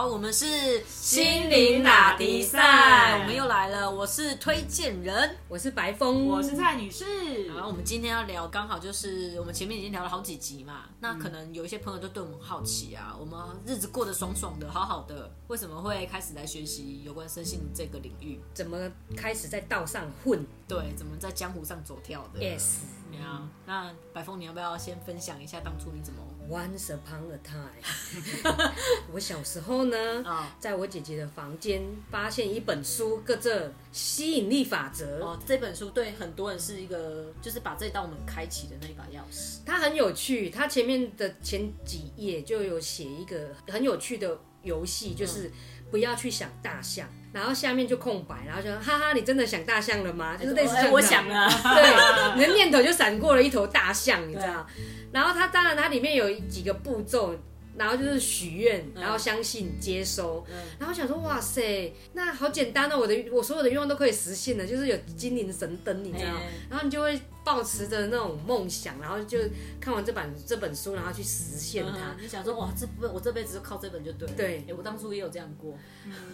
好，我们是心灵打迪赛我们又来了。我是推荐人，我是白风，我是蔡女士。然后我们今天要聊，刚好就是我们前面已经聊了好几集嘛，那可能有一些朋友都对我们好奇啊，我们日子过得爽爽的，好好的，为什么会开始来学习有关身心这个领域？怎么开始在道上混？对，怎么在江湖上走跳的？Yes。啊，那白凤，你要不要先分享一下当初你怎么？Once upon a time，我小时候呢，在我姐姐的房间发现一本书，叫做《吸引力法则》。哦，这本书对很多人是一个，就是把这道门开启的那把钥匙。它很有趣，它前面的前几页就有写一个很有趣的游戏，就是不要去想大象。然后下面就空白，然后就哈哈，你真的想大象了吗？就是类似这样。我想啊，对，你的念头就闪过了一头大象，你知道。然后它当然它里面有几个步骤。然后就是许愿，然后相信接收，然后想说哇塞，那好简单哦，我的我所有的愿望都可以实现了，就是有精灵神灯，你知道，然后你就会抱持着那种梦想，然后就看完这本这本书，然后去实现它。你想说哇，这不我这辈子就靠这本就对。对，我当初也有这样过。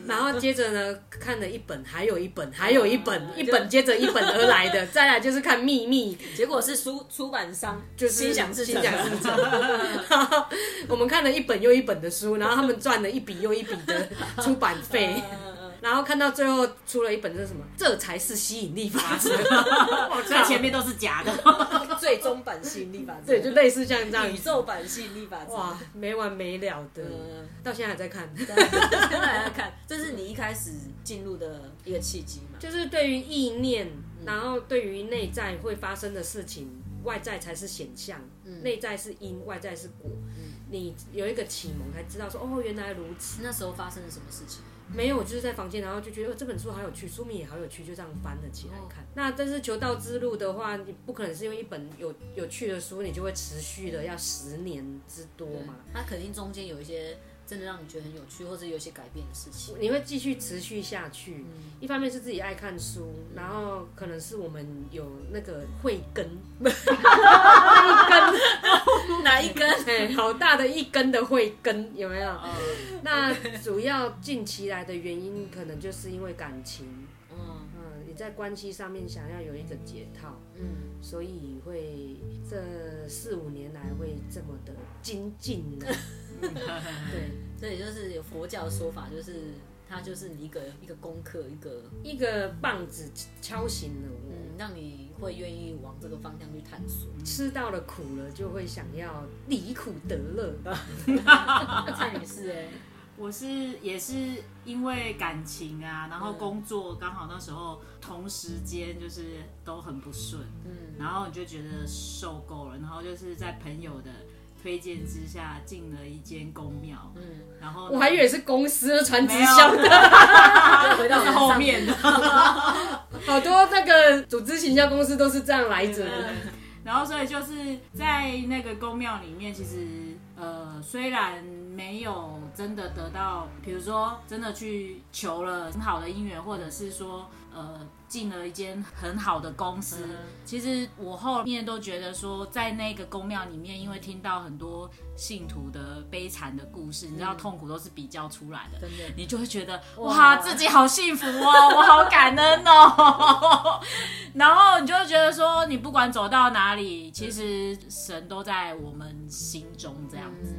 然后接着呢，看了一本，还有一本，还有一本，一本接着一本而来的，再来就是看秘密，结果是书出版商就是心想事成。我们看了。一本又一本的书，然后他们赚了一笔又一笔的出版费，然后看到最后出了一本是什么？这才是吸引力法则，在前面都是假的，最终版吸引力法则，对，就类似像这样。宇宙版吸引力法则，哇，没完没了的，到现在还在看，现在还在看，这是你一开始进入的一个契机嘛？就是对于意念，然后对于内在会发生的事情，外在才是显象，内在是因，外在是果。你有一个启蒙，才知道说哦，原来如此。那时候发生了什么事情？没有，我就是在房间，然后就觉得这本书好有趣，书名也好有趣，就这样翻了起来看。那但是求道之路的话，你不可能是因为一本有有趣的书，你就会持续的要十年之多嘛？它肯定中间有一些。真的让你觉得很有趣，或者有些改变的事情，你会继续持续下去。一方面是自己爱看书，然后可能是我们有那个慧根，慧根 哪一根？哎，好大的一根的慧根，有没有？那主要近期来的原因，可能就是因为感情。嗯嗯，你在关系上面想要有一个解套，嗯，所以会这四五年来会这么的精进呢。对，这也就是有佛教的说法，就是它就是一个一个功课，一个一个棒子敲醒了我，让你会愿意往这个方向去探索。吃到了苦了，就会想要离苦得乐。蔡女士，哎，我是也是因为感情啊，然后工作刚好那时候同时间就是都很不顺，嗯，然后你就觉得受够了，然后就是在朋友的。推荐之下进了一间公庙，嗯，然后我还以为是公司传直销的，回到后面的，好多那个组织行销公司都是这样来着的。然后所以就是在那个公庙里面，其实呃虽然没有真的得到，比如说真的去求了很好的姻缘，或者是说呃。进了一间很好的公司，其实我后面都觉得说，在那个宫庙里面，因为听到很多信徒的悲惨的故事，你知道痛苦都是比较出来的，你就会觉得哇，自己好幸福哦，我好感恩哦，然后你就会觉得说，你不管走到哪里，其实神都在我们心中这样子。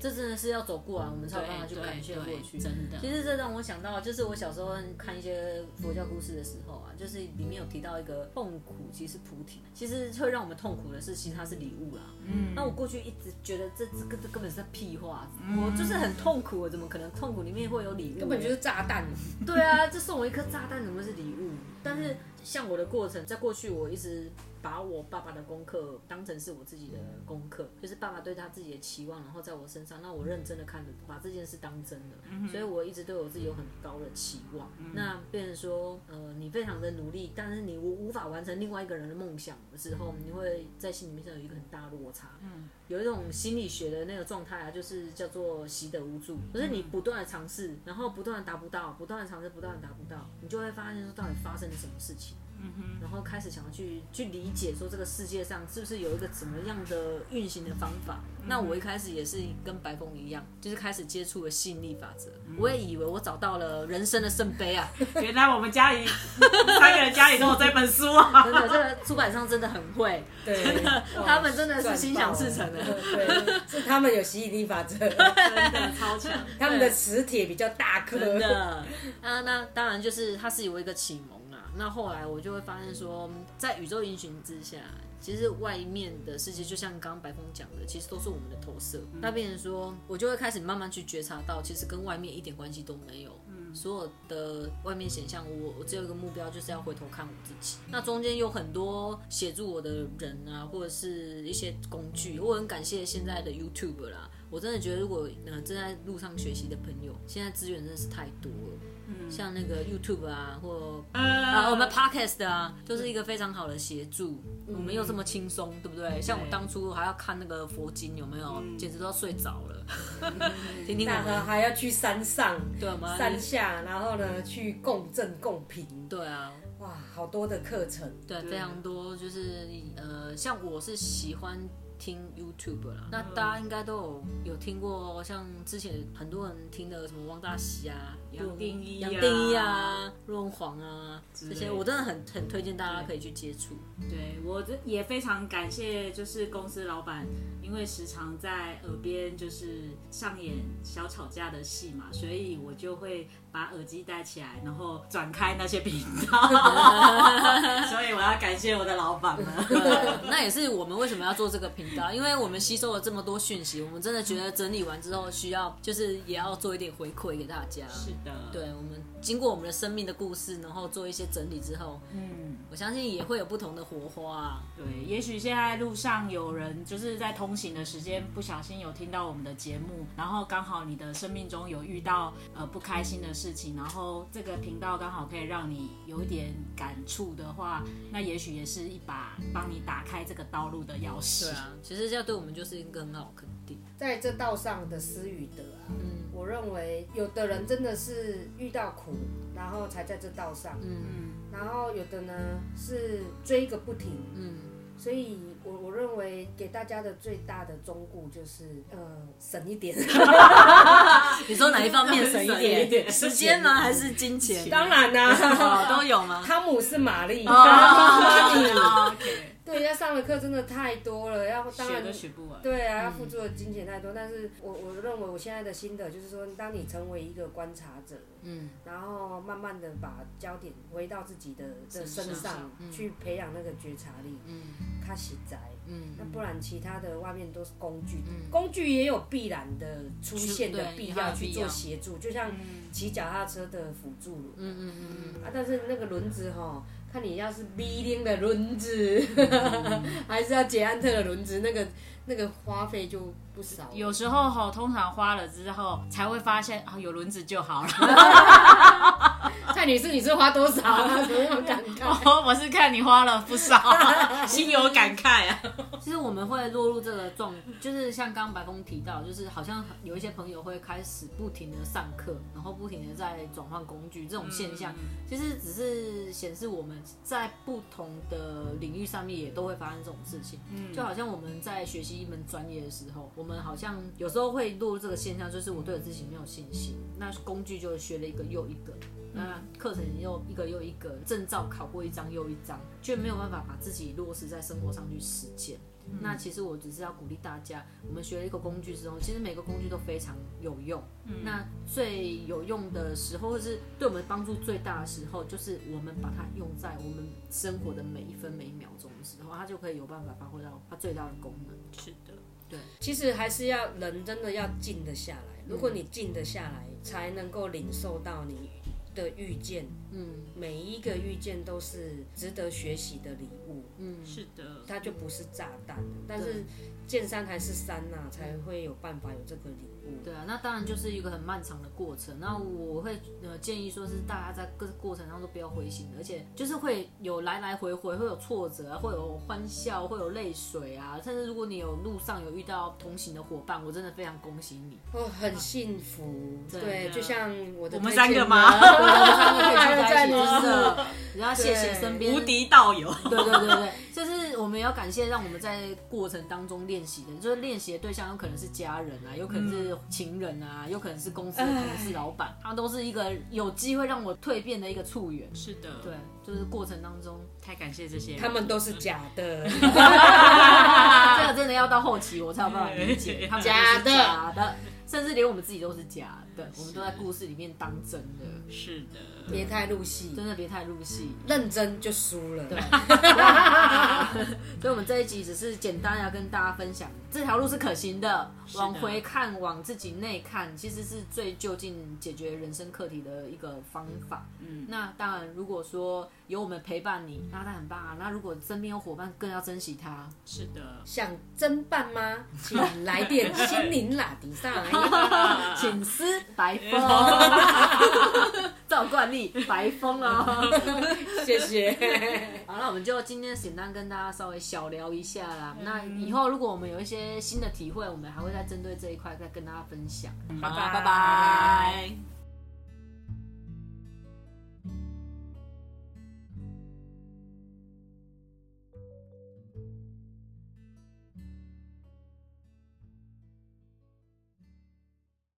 这真的是要走过来，我们才有办法去感谢过去。真的，其实这让我想到，就是我小时候看一些佛教故事的时候啊，就是里面有提到一个痛苦，其实菩提，其实会让我们痛苦的是，其实它是礼物啦。嗯。那我过去一直觉得这这个这根本是屁话，我就是很痛苦，我怎么可能痛苦里面会有礼物？根本就是炸弹。对啊，这送我一颗炸弹，怎么是礼物？但是像我的过程，在过去我一直。把我爸爸的功课当成是我自己的功课，就是爸爸对他自己的期望，然后在我身上，那我认真的看着，把这件事当真了，所以我一直对我自己有很高的期望。那变成说，呃，你非常的努力，但是你无无法完成另外一个人的梦想的时候，你会在心里面上有一个很大落差。嗯，有一种心理学的那个状态啊，就是叫做习得无助，就是你不断的尝试，然后不断的达不到，不断的尝试，不断的达不到，你就会发现说到底发生了什么事情。然后开始想要去去理解说这个世界上是不是有一个怎么样的运行的方法。那我一开始也是跟白凤一样，就是开始接触了吸引力法则。我也以为我找到了人生的圣杯啊，原来我们家里三个人家里都有这本书啊！真的，这个出版商真的很会，对。真的，他们真的是心想事成的。对，是他们有吸引力法则，真的超强，他们的磁铁比较大颗，真的，那那当然就是它是有一个启蒙啦。那后来我就会发现说，在宇宙因循之下，其实外面的世界就像刚刚白峰讲的，其实都是我们的投射。那变成说，我就会开始慢慢去觉察到，其实跟外面一点关系都没有。所有的外面显象，我我只有一个目标，就是要回头看我自己。那中间有很多协助我的人啊，或者是一些工具，我很感谢现在的 YouTube 啦。我真的觉得，如果呃正在路上学习的朋友，现在资源真的是太多了。像那个 YouTube 啊，或啊我们 Podcast 啊，都是一个非常好的协助。我们又这么轻松，对不对？像我当初还要看那个佛经，有没有？简直都要睡着了。听听我们，还要去山上、对吗山下，然后呢去共振共频，对啊，哇，好多的课程，对，非常多，就是呃，像我是喜欢听 YouTube 啦，那大家应该都有有听过，像之前很多人听的什么汪大喜啊、杨定一啊。杨定一啊、陆文煌啊这些，我真的很很推荐大家可以去接触。对我这也非常感谢，就是公司老板，因为时常在耳边就是上演小吵架的戏嘛，所以我就会把耳机戴起来，然后转开那些频道。所以我要感谢我的老板们。那也是我们为什么要做这个频道，因为我们吸收了这么多讯息，我们真的觉得整理完之后需要，就是也要做一点回馈给大家。是的，对，我们经过我们的生命的故事，然后做一些整理之后，嗯，我相信也会有不同的火花、啊。对，也许现在路上有人就是在通行的时间不小心有听到我们的节目，然后刚好你的生命中有遇到呃不开心的事情，然后这个频道刚好可以让你有一点感触的话，那也许也是一把帮你打开这个道路的钥匙。对啊，其实这样对我们就是一个很好肯定。在这道上的思与德啊，嗯我认为有的人真的是遇到苦，然后才在这道上，嗯然后有的呢是追个不停，嗯，所以我我认为给大家的最大的忠告就是，呃，省一点。你说哪一方面省一点？时间吗？还是金钱？当然啦、哦，都有吗？汤姆是玛丽，对，要上的课真的太多了，要当然学都学不完。对啊，要付出的金钱太多，但是我我认为我现在的心得就是说，当你成为一个观察者，嗯。然后慢慢的把焦点回到自己的的身身上上，嗯。去培养那个觉察力，嗯。它实在。嗯。那不然其他的外面都是工具，嗯。工具也有必然的出现的必要要做协助，就像骑脚踏车的辅助轮。嗯嗯嗯啊，但是那个轮子哈，看你要是 B 零的轮子，嗯 还是要捷安特的轮子，那个那个花费就不少。有时候哈，通常花了之后才会发现啊，有轮子就好了。蔡女士，你是花多少啊？怎么那么感慨？哦，我是看你花了不少，心有感慨啊。嗯。其实我们会落入这个状，就是像刚刚白峰提到，就是好像有一些朋友会开始不停的上课，然后不停的在转换工具这种现象，其实只是显示我们在不同的领域上面也都会发生这种事情。嗯就好像我们在学习一门专业的时候，我们好像有时候会落入这个现象，就是我对我自己没有信心，那工具就学了一个又一个。那课程又一个又一个，证照考过一张又一张，却没有办法把自己落实在生活上去实践。那其实我只是要鼓励大家，我们学了一个工具之后，其实每个工具都非常有用。那最有用的时候，或是对我们帮助最大的时候，就是我们把它用在我们生活的每一分每一秒钟的时候，它就可以有办法发挥到它最大的功能。是的，对其实还是要人真的要静得下来。如果你静得下来，才能够领受到你的遇见，嗯每一个遇见都是值得学习的礼物，嗯，是的，它就不是炸弹。但是见山还是山呐、才会有办法有这个礼物。对啊，那当然就是一个很漫长的过程。那我会呃建议说是大家在各过程当中都不要灰心，而且就是会有来来回回，会有挫折啊，会有欢笑，会有泪水啊。甚至如果你有路上有遇到同行的伙伴，我真的非常恭喜你。哦，很幸福，对对，就像我的我们三个吗我们三个可以聚在一起，在你真的，然后谢谢身边无敌道友，对对对对，就是我们要感谢让我们在过程当中练习的，就是练习的对象有可能是家人啊，有可能是情人啊，有可能是公司的同事、老板，他们都是一个有机会让我蜕变的一个促缘。是的，对，就是过程当中，太感谢这些人，他们都是假的，这个真的要到后期我才有办法理解，他们都是假的假的，甚至连我们自己都是假的，我们都在故事里面当真的，是的，别太入戏，真的别太入戏。认真就输了。对，所以我们这一集只是简单要跟大家分享，这条路是可行的，的往回看，往自己内看，其实是最就近解决人生课题的一个方法。嗯，那当然，如果说有我们陪伴你，那他很棒啊。那如果身边有伙伴，更要珍惜他。是的，想侦办吗？请来电 心灵拉迪上来。请撕白风，照惯例白风哦。谢谢。好，那我们就今天简单跟大家稍微小聊一下啦。那以后如果我们有一些新的体会，我们还会再针对这一块再跟大家分享。拜，拜拜拜。